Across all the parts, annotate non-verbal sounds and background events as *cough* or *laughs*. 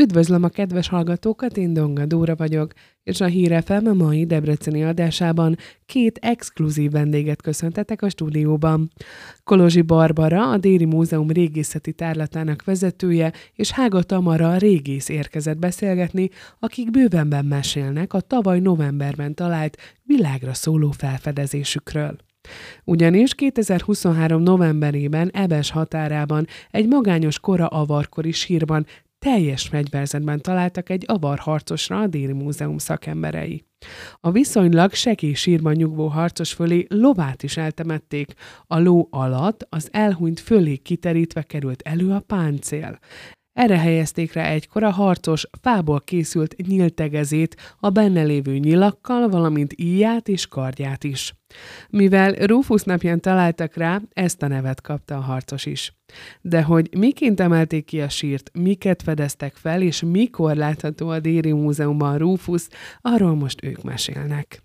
Üdvözlöm a kedves hallgatókat, én Donga Dóra vagyok, és a Híre FM mai Debreceni adásában két exkluzív vendéget köszöntetek a stúdióban. Kolozsi Barbara, a Déri Múzeum régészeti tárlatának vezetője, és Hága Tamara, a régész érkezett beszélgetni, akik bővenben mesélnek a tavaly novemberben talált világra szóló felfedezésükről. Ugyanis 2023. novemberében Ebes határában egy magányos kora avarkori sírban teljes fegyverzetben találtak egy avar harcosra a Déli Múzeum szakemberei. A viszonylag sekély sírban nyugvó harcos fölé lovát is eltemették. A ló alatt az elhunyt fölé kiterítve került elő a páncél. Erre helyezték rá egykor a harcos, fából készült nyíltegezét, a benne lévő nyilakkal, valamint íját és kardját is. Mivel Rufus napján találtak rá, ezt a nevet kapta a harcos is. De hogy miként emelték ki a sírt, miket fedeztek fel, és mikor látható a Déri Múzeumban Rufus, arról most ők mesélnek.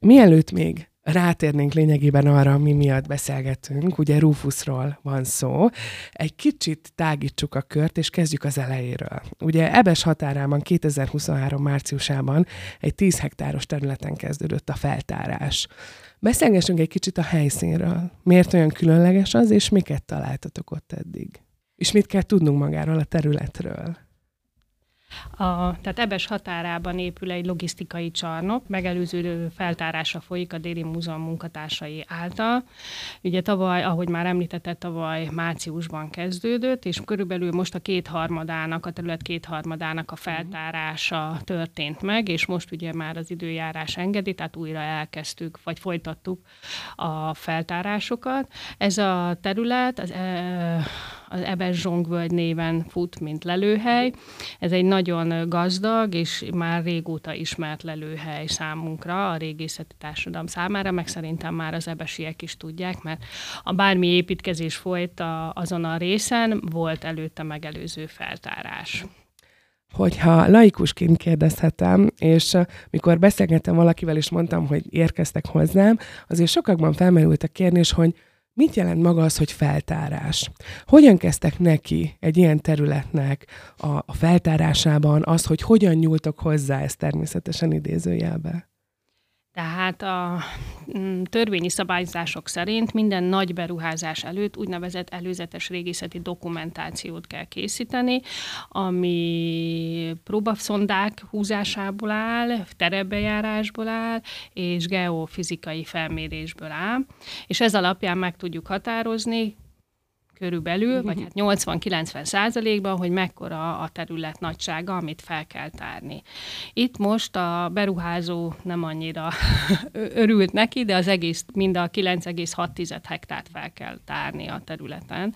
Mielőtt még rátérnénk lényegében arra, mi miatt beszélgetünk, ugye Rufusról van szó, egy kicsit tágítsuk a kört, és kezdjük az elejéről. Ugye Ebes határában 2023 márciusában egy 10 hektáros területen kezdődött a feltárás. Beszélgessünk egy kicsit a helyszínről. Miért olyan különleges az, és miket találtatok ott eddig? És mit kell tudnunk magáról a területről? A, tehát Ebes határában épül egy logisztikai csarnok, megelőző feltárása folyik a Déli Múzeum munkatársai által. Ugye tavaly, ahogy már említette, tavaly márciusban kezdődött, és körülbelül most a kétharmadának, a terület kétharmadának a feltárása történt meg, és most ugye már az időjárás engedi, tehát újra elkezdtük, vagy folytattuk a feltárásokat. Ez a terület az, e, az Ebes Zsongvölgy néven fut, mint lelőhely. Ez egy nagyon gazdag és már régóta ismert lelőhely számunkra, a régészeti társadalom számára, meg szerintem már az ebesiek is tudják, mert a bármi építkezés folyt a, azon a részen, volt előtte megelőző feltárás hogyha laikusként kérdezhetem, és mikor beszélgettem valakivel, és mondtam, hogy érkeztek hozzám, azért sokakban felmerült a kérdés, hogy Mit jelent maga az, hogy feltárás? Hogyan kezdtek neki egy ilyen területnek a, a feltárásában az, hogy hogyan nyúltok hozzá, ez természetesen idézőjelbe? Tehát a mm, törvényi szabályzások szerint minden nagy beruházás előtt úgynevezett előzetes régészeti dokumentációt kell készíteni, ami próbaszondák húzásából áll, terepbejárásból áll, és geofizikai felmérésből áll, és ez alapján meg tudjuk határozni, körülbelül, vagy hát 80-90 százalékban, hogy mekkora a terület nagysága, amit fel kell tárni. Itt most a beruházó nem annyira *laughs* örült neki, de az egész, mind a 9,6 hektárt fel kell tárni a területen,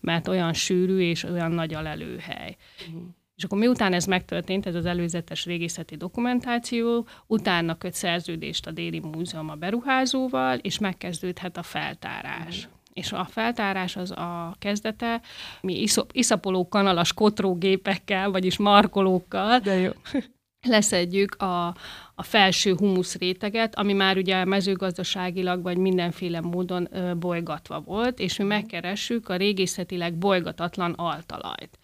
mert olyan sűrű és olyan nagy a lelőhely. Uh-huh. És akkor miután ez megtörtént, ez az előzetes régészeti dokumentáció, utána köt szerződést a Déli Múzeum a beruházóval, és megkezdődhet a feltárás. Uh-huh és a feltárás az a kezdete, mi iszop, iszapoló kanalas kotrógépekkel, vagyis markolókkal, De jó. leszedjük a, a felső humusz réteget, ami már ugye mezőgazdaságilag vagy mindenféle módon ö, bolygatva volt, és mi megkeressük a régészetileg bolygatatlan altalajt.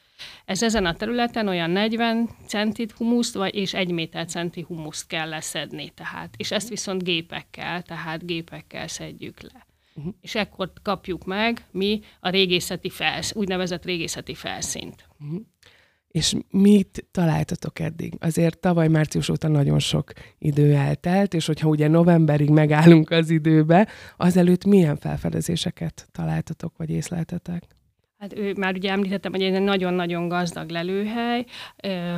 Ez ezen a területen olyan 40 centit humuszt, vagy és 1 méter centi humuszt kell leszedni, tehát, és ezt viszont gépekkel, tehát gépekkel szedjük le uh-huh. és ekkor kapjuk meg mi a régészeti felsz, úgynevezett régészeti felszínt. Uh-huh. És mit találtatok eddig? Azért tavaly március óta nagyon sok idő eltelt, és hogyha ugye novemberig megállunk az időbe, azelőtt milyen felfedezéseket találtatok, vagy észleltetek? Hát ő, már ugye említettem, hogy egy nagyon-nagyon gazdag lelőhely.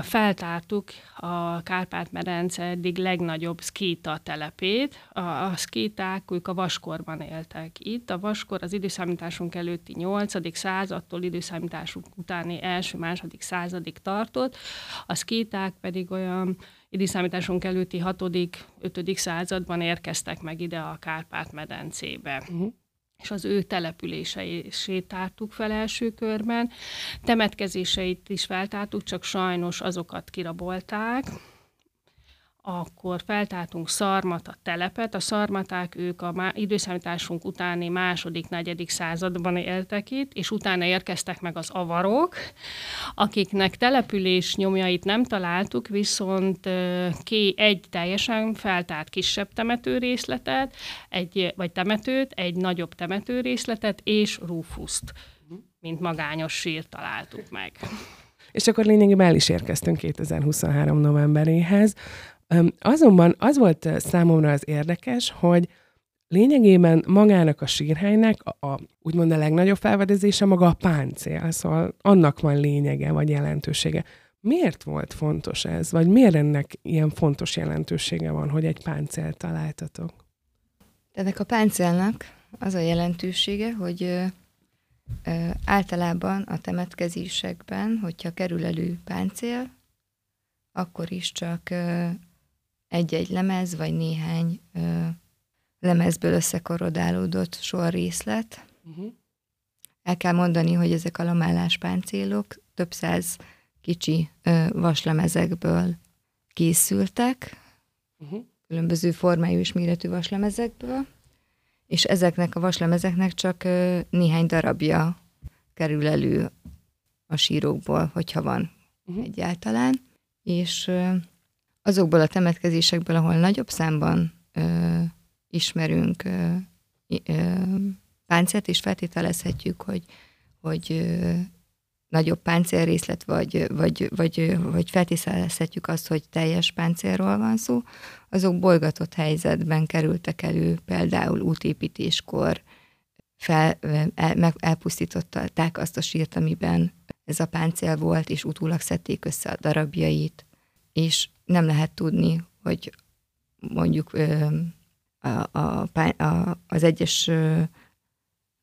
Feltártuk a Kárpát-medence eddig legnagyobb szkíta telepét. A, a szkíták, ők a vaskorban éltek itt. A vaskor az időszámításunk előtti 8. századtól időszámításunk utáni első-második századig tartott. A szkíták pedig olyan időszámításunk előtti 6. 5. században érkeztek meg ide a Kárpát-medencébe. Uh-huh és az ő településeit tártuk fel első körben. Temetkezéseit is feltártuk, csak sajnos azokat kirabolták. Akkor feltártunk szarmat, a telepet. A szarmaták ők a má- időszámításunk utáni második, negyedik században éltek itt, és utána érkeztek meg az avarok, akiknek település nyomjait nem találtuk, viszont ki egy teljesen feltárt kisebb temetőrészletet, egy, vagy temetőt, egy nagyobb temetőrészletet és rúfuszt, mint magányos sírt találtuk meg. És akkor lényegében el is érkeztünk 2023 novemberéhez. Azonban az volt számomra az érdekes, hogy lényegében magának a sírhelynek a, a úgymond a legnagyobb felvedezése maga a páncél, szóval annak van lényege vagy jelentősége. Miért volt fontos ez, vagy miért ennek ilyen fontos jelentősége van, hogy egy páncél találtatok? Ennek a páncélnak az a jelentősége, hogy ö, általában a temetkezésekben, hogyha kerül elő páncél, akkor is csak egy-egy lemez, vagy néhány ö, lemezből összekorodálódott sor részlet. Uh-huh. El kell mondani, hogy ezek a lamellás páncélok több száz kicsi ö, vaslemezekből készültek, uh-huh. különböző formájú és méretű vaslemezekből, és ezeknek a vaslemezeknek csak ö, néhány darabja kerül elő a sírokból, hogyha van uh-huh. egyáltalán, és ö, azokból a temetkezésekből, ahol nagyobb számban ö, ismerünk ö, ö, páncélt, és feltételezhetjük, hogy, hogy ö, nagyobb páncélrészlet, vagy, vagy, vagy, vagy feltételezhetjük azt, hogy teljes páncélról van szó, azok bolygatott helyzetben kerültek elő, például útépítéskor fel, el, meg, elpusztították azt a sírt, amiben ez a páncél volt, és utólag szedték össze a darabjait, és nem lehet tudni, hogy mondjuk a, a, a, az egyes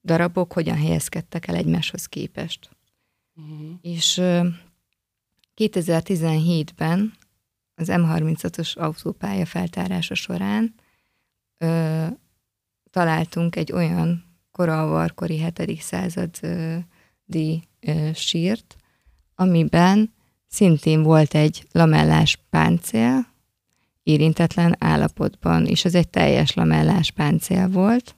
darabok hogyan helyezkedtek el egymáshoz képest. Uh-huh. És 2017-ben az M36-os autópálya feltárása során ö, találtunk egy olyan koralvarkori 7. századi ö, sírt, amiben Szintén volt egy lamellás páncél, érintetlen állapotban, és az egy teljes lamellás páncél volt,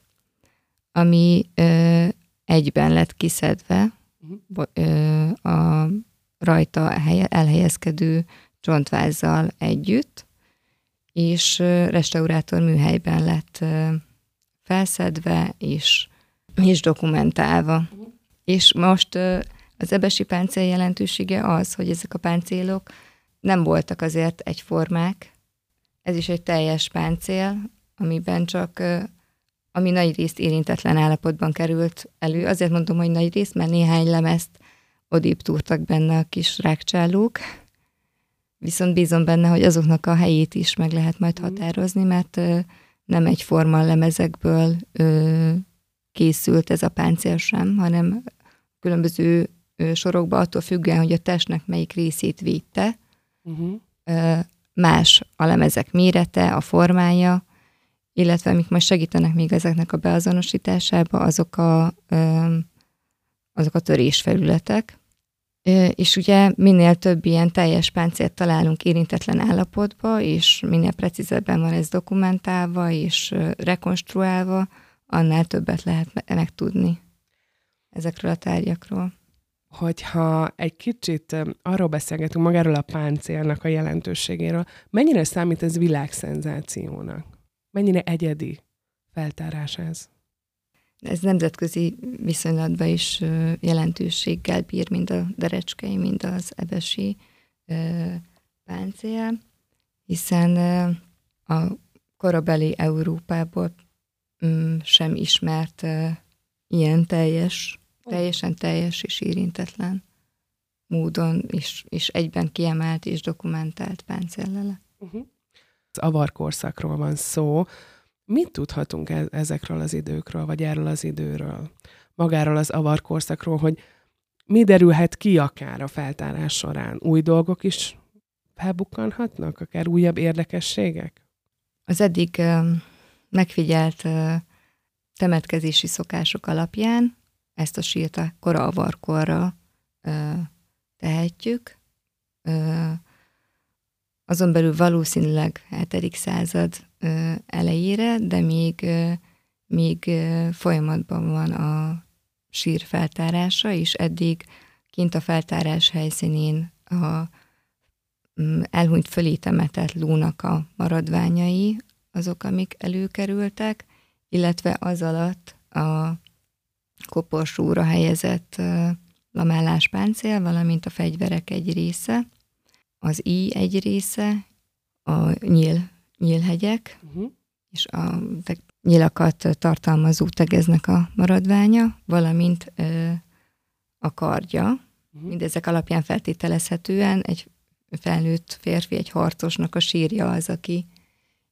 ami ö, egyben lett kiszedve uh-huh. ö, a rajta elhelyezkedő csontvázzal együtt, és restaurátor műhelyben lett felszedve és, és dokumentálva. Uh-huh. És most az ebesi páncél jelentősége az, hogy ezek a páncélok nem voltak azért egyformák. Ez is egy teljes páncél, amiben csak ami nagy részt érintetlen állapotban került elő. Azért mondom, hogy nagy részt, mert néhány lemezt odébb túrtak benne a kis rákcsálók, viszont bízom benne, hogy azoknak a helyét is meg lehet majd mhm. határozni, mert nem egyforma lemezekből készült ez a páncél sem, hanem különböző sorokba, attól függően, hogy a testnek melyik részét védte. Uh-huh. Más a lemezek mérete, a formája, illetve amik majd segítenek még ezeknek a beazonosításába, azok a, azok a törésfelületek. És ugye minél több ilyen teljes páncélt találunk érintetlen állapotba, és minél precízebben van ez dokumentálva és rekonstruálva, annál többet lehet megtudni ezekről a tárgyakról hogyha egy kicsit arról beszélgetünk magáról a páncélnak a jelentőségéről, mennyire számít ez világszenzációnak? Mennyire egyedi feltárás ez? Ez nemzetközi viszonylatban is jelentőséggel bír, mind a derecskei, mind az ebesi páncél, hiszen a korabeli Európából mm, sem ismert ilyen teljes teljesen teljes és érintetlen módon, és, és egyben kiemelt és dokumentált páncéllele. Uh-huh. Az avarkorszakról van szó. Mit tudhatunk e- ezekről az időkről, vagy erről az időről? Magáról az avarkorszakról, hogy mi derülhet ki akár a feltárás során? Új dolgok is felbukkanhatnak, akár újabb érdekességek? Az eddig megfigyelt temetkezési szokások alapján ezt a sírt a koralvarkorra ö, tehetjük. Ö, azon belül valószínűleg 7. század elejére, de még, még folyamatban van a sír feltárása, és eddig kint a feltárás helyszínén a mm, elhunyt fölé temetett lónak a maradványai, azok, amik előkerültek, illetve az alatt a koporsóra helyezett lamellás páncél, valamint a fegyverek egy része, az íj egy része, a nyíl, nyílhegyek, uh-huh. és a nyilakat tartalmazó tegeznek a maradványa, valamint ö, a kardja. Uh-huh. Mindezek alapján feltételezhetően egy felnőtt férfi, egy harcosnak a sírja az, aki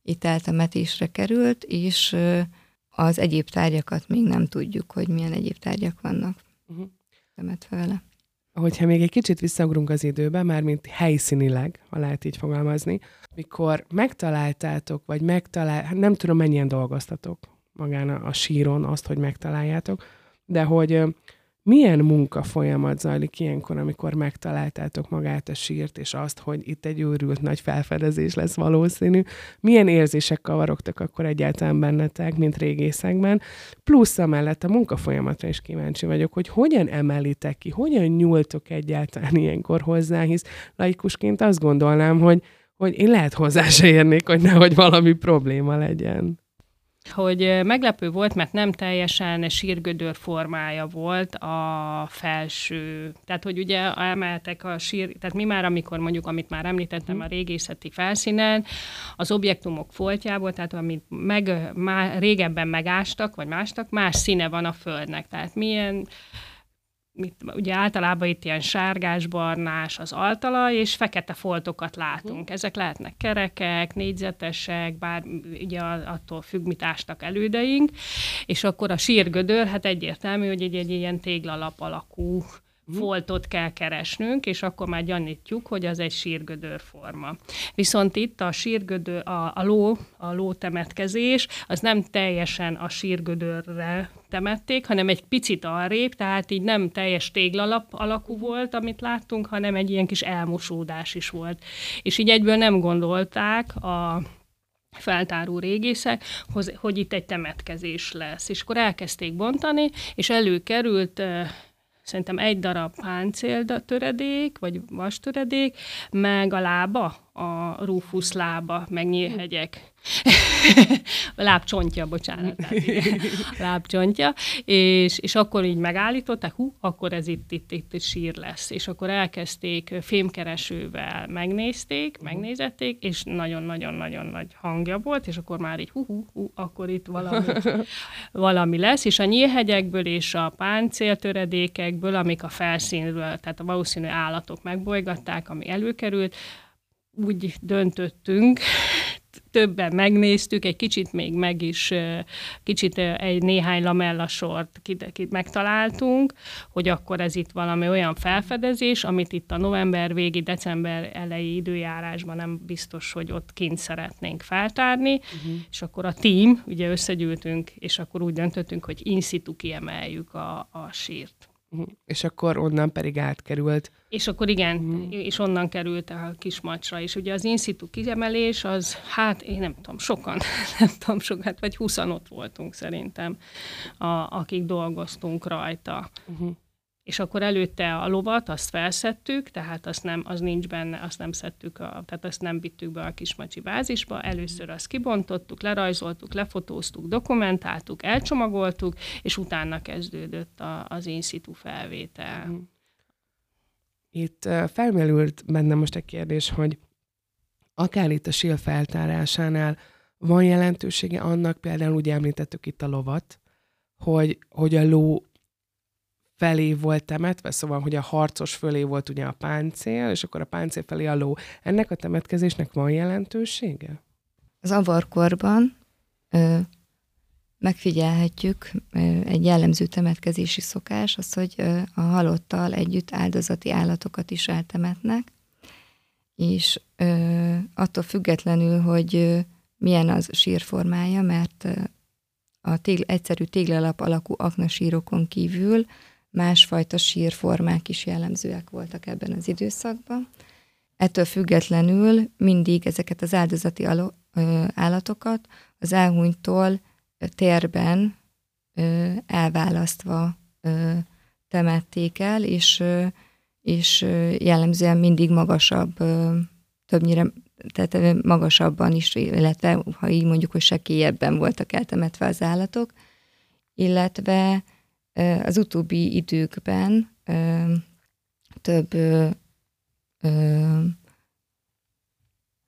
itt eltemetésre került, és az egyéb tárgyakat még nem tudjuk, hogy milyen egyéb tárgyak vannak uh-huh. temetve vele. Hogyha még egy kicsit visszaugrunk az időbe, már mint helyszínileg, ha lehet így fogalmazni, mikor megtaláltátok, vagy megtalál, hát nem tudom mennyien dolgoztatok magán a síron azt, hogy megtaláljátok, de hogy milyen munka folyamat zajlik ilyenkor, amikor megtaláltátok magát a sírt, és azt, hogy itt egy őrült nagy felfedezés lesz valószínű? Milyen érzések kavarogtak akkor egyáltalán bennetek, mint régészekben? Plusz amellett a munka folyamatra is kíváncsi vagyok, hogy hogyan emelitek ki, hogyan nyúltok egyáltalán ilyenkor hozzá, hisz laikusként azt gondolnám, hogy, hogy én lehet hozzá se érnék, hogy nehogy valami probléma legyen hogy meglepő volt, mert nem teljesen sírgödör formája volt a felső. Tehát, hogy ugye emeltek a sír, tehát mi már, amikor mondjuk, amit már említettem a régészeti felszínen, az objektumok foltjából, tehát amit meg, már régebben megástak, vagy mástak, más színe van a földnek. Tehát milyen mit, ugye általában itt ilyen sárgás-barnás az altalaj, és fekete foltokat látunk. Ezek lehetnek kerekek, négyzetesek, bár ugye attól függ, mit ástak elődeink, és akkor a sírgödör, hát egyértelmű, hogy egy, egy ilyen téglalap alakú foltot kell keresnünk, és akkor már gyanítjuk, hogy az egy sírgödör forma. Viszont itt a sírgödör, a, a, ló, a ló temetkezés, az nem teljesen a sírgödörre temették, hanem egy picit arrébb, tehát így nem teljes téglalap alakú volt, amit láttunk, hanem egy ilyen kis elmosódás is volt. És így egyből nem gondolták a feltáró régészek, hogy itt egy temetkezés lesz. És akkor elkezdték bontani, és előkerült szerintem egy darab páncél töredék, vagy vastöredék, meg a lába, a Rufus lába, meg nyílhegyek. A *laughs* lábcsontja, bocsánat. a *laughs* lábcsontja. És, és akkor így megállították, hú, akkor ez itt, itt, itt, itt sír lesz. És akkor elkezdték fémkeresővel, megnézték, megnézették, és nagyon-nagyon-nagyon nagy hangja volt, és akkor már így hú, hú, hú akkor itt valami, *laughs* valami lesz. És a nyílhegyekből és a páncéltöredékekből, amik a felszínről, tehát a valószínű állatok megbolygatták, ami előkerült, úgy döntöttünk, többen megnéztük, egy kicsit még meg is, kicsit egy néhány lamellasort megtaláltunk, hogy akkor ez itt valami olyan felfedezés, amit itt a november végi, december elejé időjárásban nem biztos, hogy ott kint szeretnénk feltárni, uh-huh. és akkor a team, ugye összegyűltünk, és akkor úgy döntöttünk, hogy in situ kiemeljük a, a sírt. Uh-huh. És akkor onnan pedig átkerült. És akkor igen, uh-huh. és onnan került a kismacsra. És ugye az in situ kiemelés, az hát én nem tudom, sokan, *laughs* nem tudom, sokat, vagy huszan ott voltunk szerintem, a, akik dolgoztunk rajta. Uh-huh és akkor előtte a lovat, azt felszettük, tehát azt nem, az nincs benne, azt nem szedtük, a, tehát azt nem vittük be a kismacsi bázisba, először azt kibontottuk, lerajzoltuk, lefotóztuk, dokumentáltuk, elcsomagoltuk, és utána kezdődött a, az in situ felvétel. Mhm. Itt felmerült bennem most egy kérdés, hogy akár itt a síl feltárásánál van jelentősége annak, például úgy említettük itt a lovat, hogy, hogy a ló felé volt temetve, szóval, hogy a harcos fölé volt ugye a páncél, és akkor a páncél felé a ló. Ennek a temetkezésnek van jelentősége? Az avarkorban ö, megfigyelhetjük ö, egy jellemző temetkezési szokás, az, hogy ö, a halottal együtt áldozati állatokat is eltemetnek, és ö, attól függetlenül, hogy ö, milyen az sírformája, mert a tégl, egyszerű téglalap alakú aknasírokon kívül másfajta sírformák is jellemzőek voltak ebben az időszakban, Ettől függetlenül mindig ezeket az áldozati állatokat az elhunytól térben elválasztva temették el, és, és jellemzően mindig magasabb, többnyire tehát magasabban is, illetve ha így mondjuk, hogy sekélyebben voltak eltemetve az állatok, illetve az utóbbi időkben több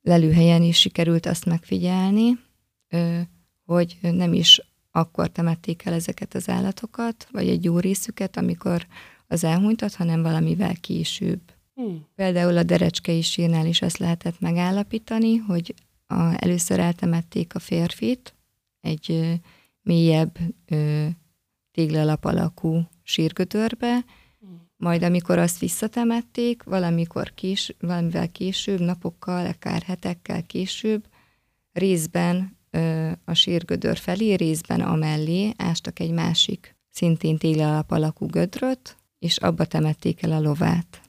lelőhelyen is sikerült azt megfigyelni, hogy nem is akkor temették el ezeket az állatokat, vagy egy jó részüket, amikor az elhunytat, hanem valamivel később. Hmm. Például a derecskei sírnál is ezt lehetett megállapítani, hogy a, először eltemették a férfit egy ö, mélyebb ö, téglalap alakú sírgötörbe, hmm. majd amikor azt visszatemették, valamikor kés, valamivel később, napokkal, akár hetekkel később, részben ö, a sírgödör felé, részben amellé ástak egy másik, szintén téglalap alakú gödröt, és abba temették el a lovát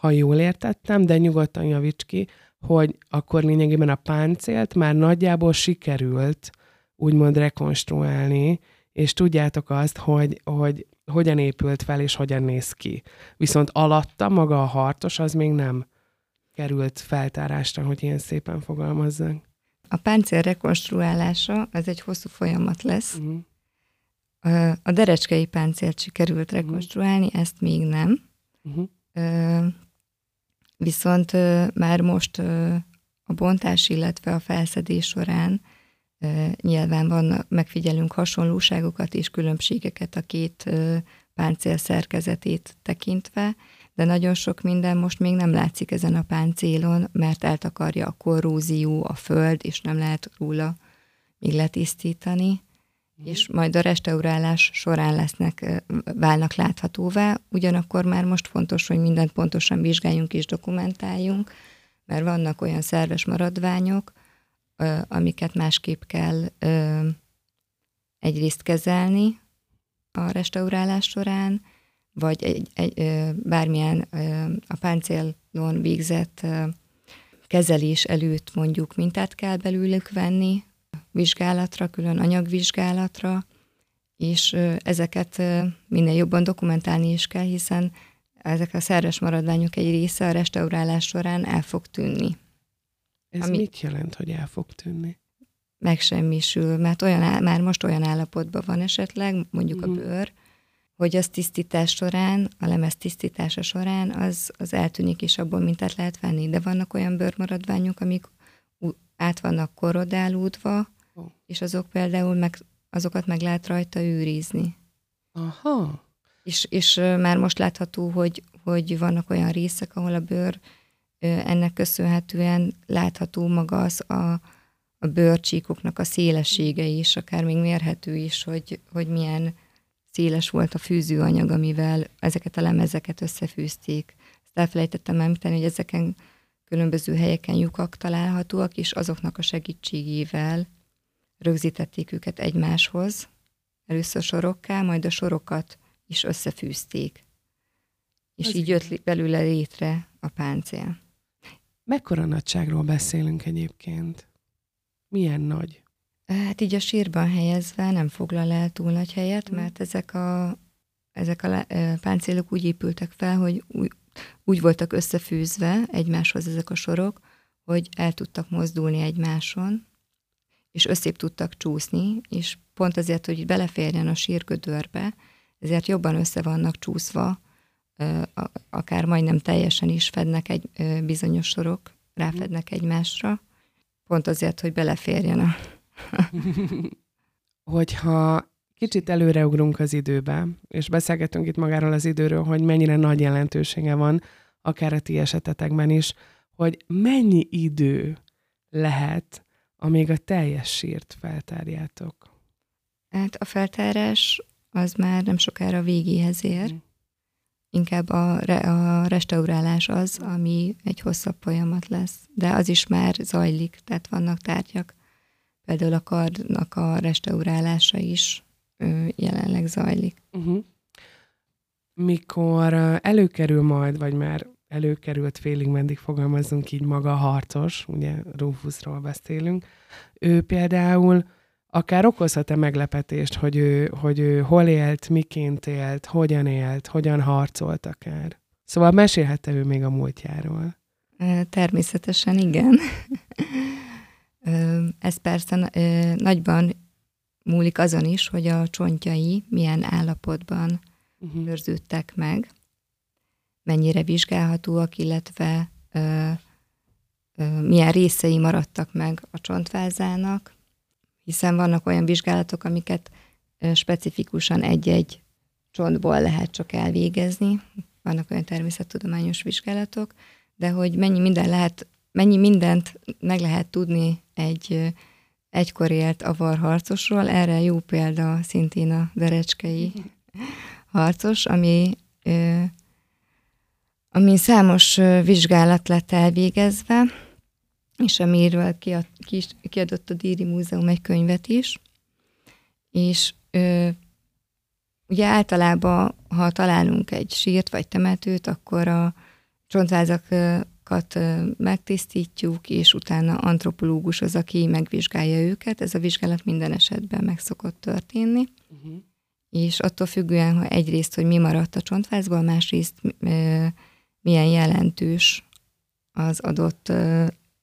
ha jól értettem, de nyugodtan javíts ki, hogy akkor lényegében a páncélt már nagyjából sikerült úgymond rekonstruálni, és tudjátok azt, hogy, hogy hogyan épült fel, és hogyan néz ki. Viszont alatta maga a hartos, az még nem került feltárásra, hogy ilyen szépen fogalmazzak. A páncél rekonstruálása, ez egy hosszú folyamat lesz. Uh-huh. A derecskei páncélt sikerült mhm. rekonstruálni, uh-huh. ezt még nem. Uh-huh. Viszont már most a bontás, illetve a felszedés során nyilván van, megfigyelünk hasonlóságokat és különbségeket a két páncél szerkezetét tekintve, de nagyon sok minden most még nem látszik ezen a páncélon, mert eltakarja a korrózió, a föld, és nem lehet róla még letisztítani és majd a restaurálás során lesznek, válnak láthatóvá. Ugyanakkor már most fontos, hogy mindent pontosan vizsgáljunk és dokumentáljunk, mert vannak olyan szerves maradványok, amiket másképp kell egyrészt kezelni a restaurálás során, vagy egy, egy, bármilyen a páncélon végzett kezelés előtt mondjuk mintát kell belőlük venni, vizsgálatra, külön anyagvizsgálatra, és ezeket minél jobban dokumentálni is kell, hiszen ezek a szerves maradványok egy része a restaurálás során el fog tűnni. Ez ami mit jelent, hogy el fog tűnni? Megsemmisül, mert olyan, már most olyan állapotban van esetleg, mondjuk uh-huh. a mhm. bőr, hogy az tisztítás során, a lemez tisztítása során az, az eltűnik, és abból mintát lehet venni. De vannak olyan bőrmaradványok, amik át vannak korodálódva, és azok például meg, azokat meg lehet rajta őrizni. Aha. És, és már most látható, hogy, hogy vannak olyan részek, ahol a bőr ennek köszönhetően látható maga az a, a bőrcsíkoknak a szélessége is, akár még mérhető is, hogy, hogy milyen széles volt a fűzőanyag, amivel ezeket a lemezeket összefűzték. Ezt elfelejtettem említeni, hogy ezeken különböző helyeken lyukak találhatóak, és azoknak a segítségével rögzítették őket egymáshoz, először sorokká, majd a sorokat is összefűzték. És Ez így jött belőle létre a páncél. Mekkora nagyságról beszélünk egyébként? Milyen nagy? Hát így a sírban helyezve nem foglal el túl nagy helyet, mm. mert ezek a, ezek a páncélok úgy épültek fel, hogy úgy, úgy voltak összefűzve egymáshoz ezek a sorok, hogy el tudtak mozdulni egymáson, és összép tudtak csúszni, és pont azért, hogy beleférjen a sírgödörbe, ezért jobban össze vannak csúszva, akár majdnem teljesen is fednek egy bizonyos sorok, ráfednek egymásra, pont azért, hogy beleférjen a... *laughs* Hogyha kicsit előreugrunk az időbe, és beszélgetünk itt magáról az időről, hogy mennyire nagy jelentősége van, akár a ti esetetekben is, hogy mennyi idő lehet amíg a teljes sírt feltárjátok? Hát a feltárás az már nem sokára végéhez ér. Mm. Inkább a, a restaurálás az, ami egy hosszabb folyamat lesz. De az is már zajlik, tehát vannak tárgyak. Például a kardnak a restaurálása is ö, jelenleg zajlik. Uh-huh. Mikor előkerül majd, vagy már előkerült félig meddig fogalmazunk így maga harcos, ugye Rufusról beszélünk, ő például akár okozhat-e meglepetést, hogy ő, hogy ő hol élt, miként élt, hogyan élt, hogyan harcolt akár. Szóval mesélhette ő még a múltjáról. Természetesen igen. Ez persze nagyban múlik azon is, hogy a csontjai milyen állapotban uh-huh. őrződtek meg, mennyire vizsgálhatóak, illetve ö, ö, milyen részei maradtak meg a csontvázának, hiszen vannak olyan vizsgálatok, amiket specifikusan egy-egy csontból lehet csak elvégezni, vannak olyan természettudományos vizsgálatok, de hogy mennyi minden lehet, mennyi mindent meg lehet tudni egy egykor élt avar harcosról, erre jó példa szintén a derecskei harcos, ami, ami számos vizsgálat lett elvégezve, és amiről kiad, kiadott a Díri Múzeum egy könyvet is, és ugye általában, ha találunk egy sírt vagy temetőt, akkor a csontvázakat megtisztítjuk, és utána antropológus az, aki megvizsgálja őket. Ez a vizsgálat minden esetben meg szokott történni. Uh-huh. És attól függően, ha egyrészt, hogy mi maradt a csontvázból, másrészt milyen jelentős az adott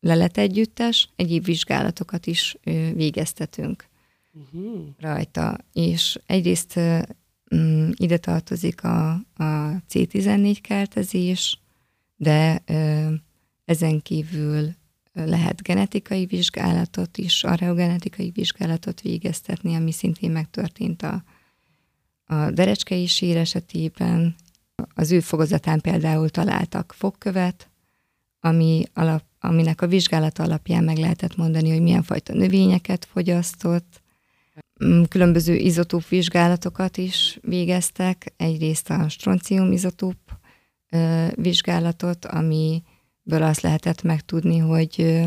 lelet együttes, egyéb vizsgálatokat is végeztetünk uh-huh. rajta. És egyrészt mm, ide tartozik a, a C14 keltezés, de ezen kívül lehet genetikai vizsgálatot is, areogenetikai vizsgálatot végeztetni, ami szintén megtörtént a, a derecskei sír esetében. Az ő fogozatán például találtak fogkövet, ami alap, aminek a vizsgálata alapján meg lehetett mondani, hogy milyen fajta növényeket fogyasztott. Mm, különböző izotóp vizsgálatokat is végeztek, egyrészt a stroncium izotóp vizsgálatot, amiből azt lehetett megtudni, hogy,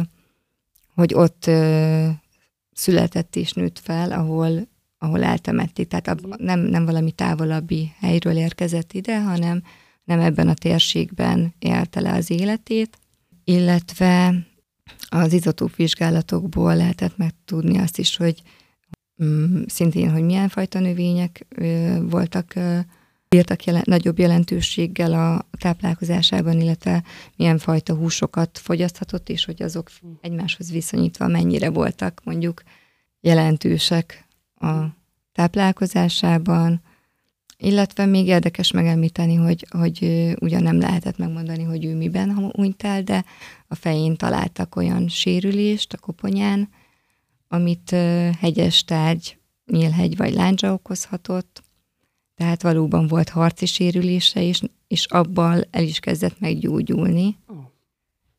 hogy ott született és nőtt fel, ahol, ahol eltemették. Tehát nem, nem valami távolabbi helyről érkezett ide, hanem nem ebben a térségben élte le az életét, illetve az izotóp vizsgálatokból lehetett megtudni azt is, hogy mm, szintén, hogy milyen fajta növények voltak bírtak jelen, nagyobb jelentőséggel a táplálkozásában, illetve milyen fajta húsokat fogyaszthatott, és hogy azok egymáshoz viszonyítva mennyire voltak mondjuk jelentősek a táplálkozásában, illetve még érdekes megemlíteni, hogy, hogy ugyan nem lehetett megmondani, hogy ő miben hunyt el, de a fején találtak olyan sérülést a koponyán, amit hegyes tárgy, nyílhegy vagy láncsa okozhatott, tehát valóban volt harci sérülése, és, és abban el is kezdett meggyógyulni. Oh.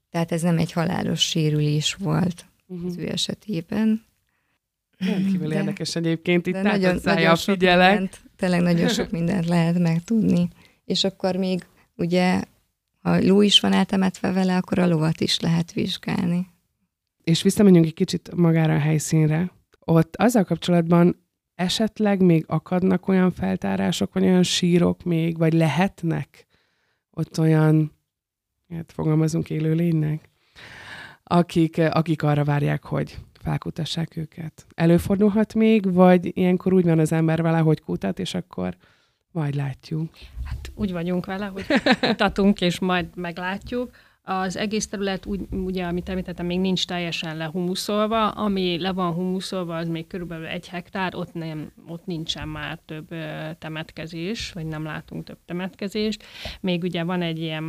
Tehát ez nem egy halálos sérülés volt uh-huh. az ő esetében. Rendkívül de, érdekes egyébként, itt nagyon, nagyon a figyelek. Mindent, tényleg nagyon sok *laughs* mindent lehet megtudni. És akkor még ugye, ha ló is van eltemetve vele, akkor a lovat is lehet vizsgálni. És visszamegyünk egy kicsit magára a helyszínre. Ott azzal kapcsolatban esetleg még akadnak olyan feltárások, vagy olyan sírok még, vagy lehetnek ott olyan, hát fogalmazunk élőlénynek, akik, akik arra várják, hogy felkutassák őket. Előfordulhat még, vagy ilyenkor úgy van az ember vele, hogy kutat, és akkor majd látjuk. Hát úgy vagyunk vele, hogy kutatunk, és majd meglátjuk. Az egész terület, úgy, ugye, amit említettem, még nincs teljesen lehumuszolva. Ami le van humuszolva, az még körülbelül egy hektár, ott, nem, ott nincsen már több temetkezés, vagy nem látunk több temetkezést. Még ugye van egy ilyen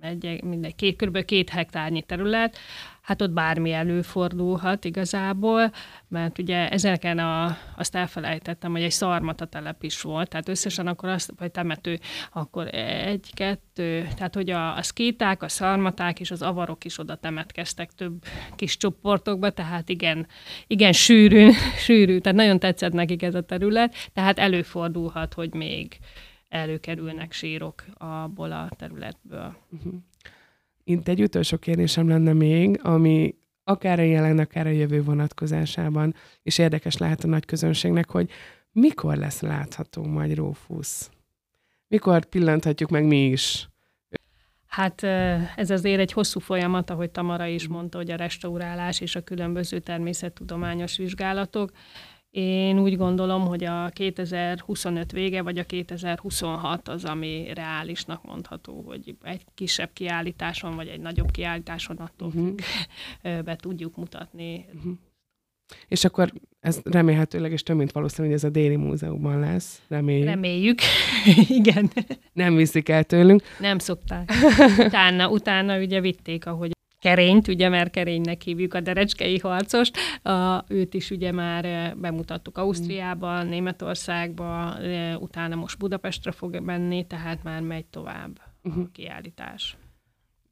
egy, mindegy, két, kb. két hektárnyi terület, hát ott bármi előfordulhat igazából, mert ugye ezeken a, azt elfelejtettem, hogy egy szarmata telep is volt, tehát összesen akkor azt, vagy temető, akkor egy, kettő, tehát hogy a, a szkéták, a szarmaták és az avarok is oda temetkeztek több kis csoportokba, tehát igen, igen sűrű, *laughs* sűrű, tehát nagyon tetszett nekik ez a terület, tehát előfordulhat, hogy még előkerülnek sírok abból a területből. Uh-huh. Itt egy utolsó kérdésem lenne még, ami akár a jelen, akár a jövő vonatkozásában, és érdekes lehet a nagy közönségnek, hogy mikor lesz látható majd Rófusz? Mikor pillanthatjuk meg mi is Hát ez azért egy hosszú folyamat, ahogy Tamara is mondta, hogy a restaurálás és a különböző természettudományos vizsgálatok. Én úgy gondolom, hogy a 2025 vége, vagy a 2026 az, ami reálisnak mondható, hogy egy kisebb kiállításon, vagy egy nagyobb kiállításon attól uh-huh. *laughs* be tudjuk mutatni. Uh-huh. És akkor ez remélhetőleg, és több mint valószínű, hogy ez a déli múzeumban lesz. Reméljük. Reméljük, *laughs* igen. Nem viszik el tőlünk. Nem szokták. *laughs* Utána, utána ugye vitték, ahogy kerényt, ugye, mert kerénynek hívjuk a derecskei harcost, a, őt is ugye már bemutattuk Ausztriában, Németországban, utána most Budapestre fog menni, tehát már megy tovább a uh-huh. kiállítás.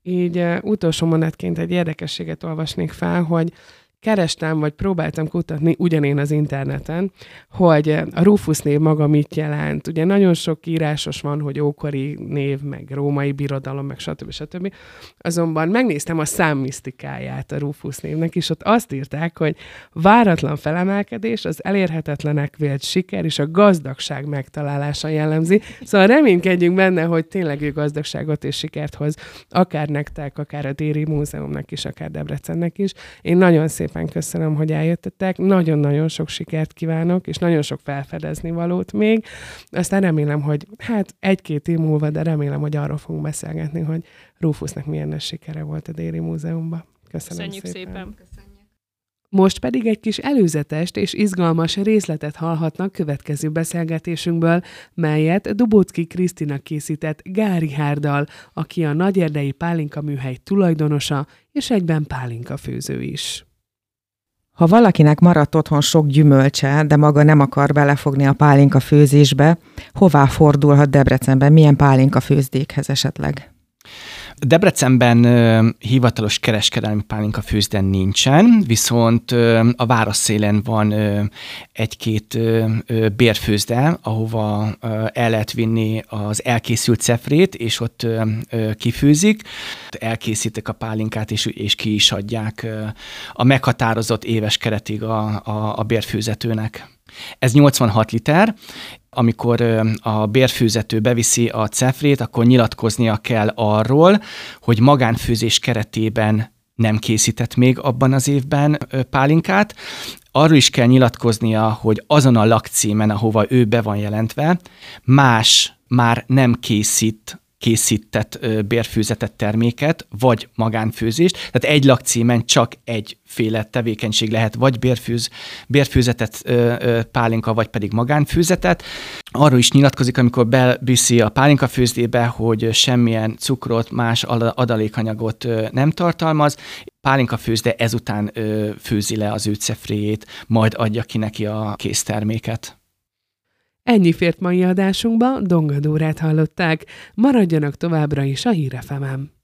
Így uh, utolsó mondatként egy érdekességet olvasnék fel, hogy kerestem, vagy próbáltam kutatni ugyanén az interneten, hogy a Rufus név maga mit jelent. Ugye nagyon sok írásos van, hogy ókori név, meg római birodalom, meg stb. stb. Azonban megnéztem a számmisztikáját a Rufus névnek, és ott azt írták, hogy váratlan felemelkedés, az elérhetetlenek vélt siker és a gazdagság megtalálása jellemzi. Szóval reménykedjünk benne, hogy tényleg ő gazdagságot és sikert hoz, akár nektek, akár a Déri Múzeumnak is, akár Debrecennek is. Én nagyon szép szépen köszönöm, hogy eljöttetek. Nagyon-nagyon sok sikert kívánok, és nagyon sok felfedezni valót még. Aztán remélem, hogy hát egy-két év múlva, de remélem, hogy arról fogunk beszélgetni, hogy Rufusnak milyen nagy sikere volt a Déri Múzeumban. Köszönöm Köszönjük szépen. szépen. Most pedig egy kis előzetest és izgalmas részletet hallhatnak következő beszélgetésünkből, melyet Dubocki Krisztina készített Gári Hárdal, aki a Nagyerdei Pálinka műhely tulajdonosa és egyben pálinka főző is. Ha valakinek maradt otthon sok gyümölcse, de maga nem akar belefogni a pálinka főzésbe, hová fordulhat Debrecenben, milyen pálinka főzdékhez esetleg? Debrecenben hivatalos kereskedelmi pálinka főzden nincsen, viszont a város szélen van egy-két bérfőzde, ahova el lehet vinni az elkészült cefrét, és ott kifőzik. Elkészítik a pálinkát, és, és ki is adják a meghatározott éves keretig a, a, a bérfőzetőnek. Ez 86 liter, amikor a bérfőzető beviszi a cefrét, akkor nyilatkoznia kell arról, hogy magánfőzés keretében nem készített még abban az évben pálinkát. Arról is kell nyilatkoznia, hogy azon a lakcímen, ahova ő be van jelentve, más már nem készít készített bérfőzetett terméket, vagy magánfőzést. Tehát egy lakcímen csak egyféle tevékenység lehet, vagy bérfőz, bérfőzetet pálinka, vagy pedig magánfőzetet. Arról is nyilatkozik, amikor beviszi a pálinka főzdébe, hogy semmilyen cukrot, más adalékanyagot nem tartalmaz, pálinka főzde ezután főzi le az ő majd adja ki neki a készterméket. Ennyi fért mai adásunkba, Dongadórát hallották. Maradjanak továbbra is a hírefemem.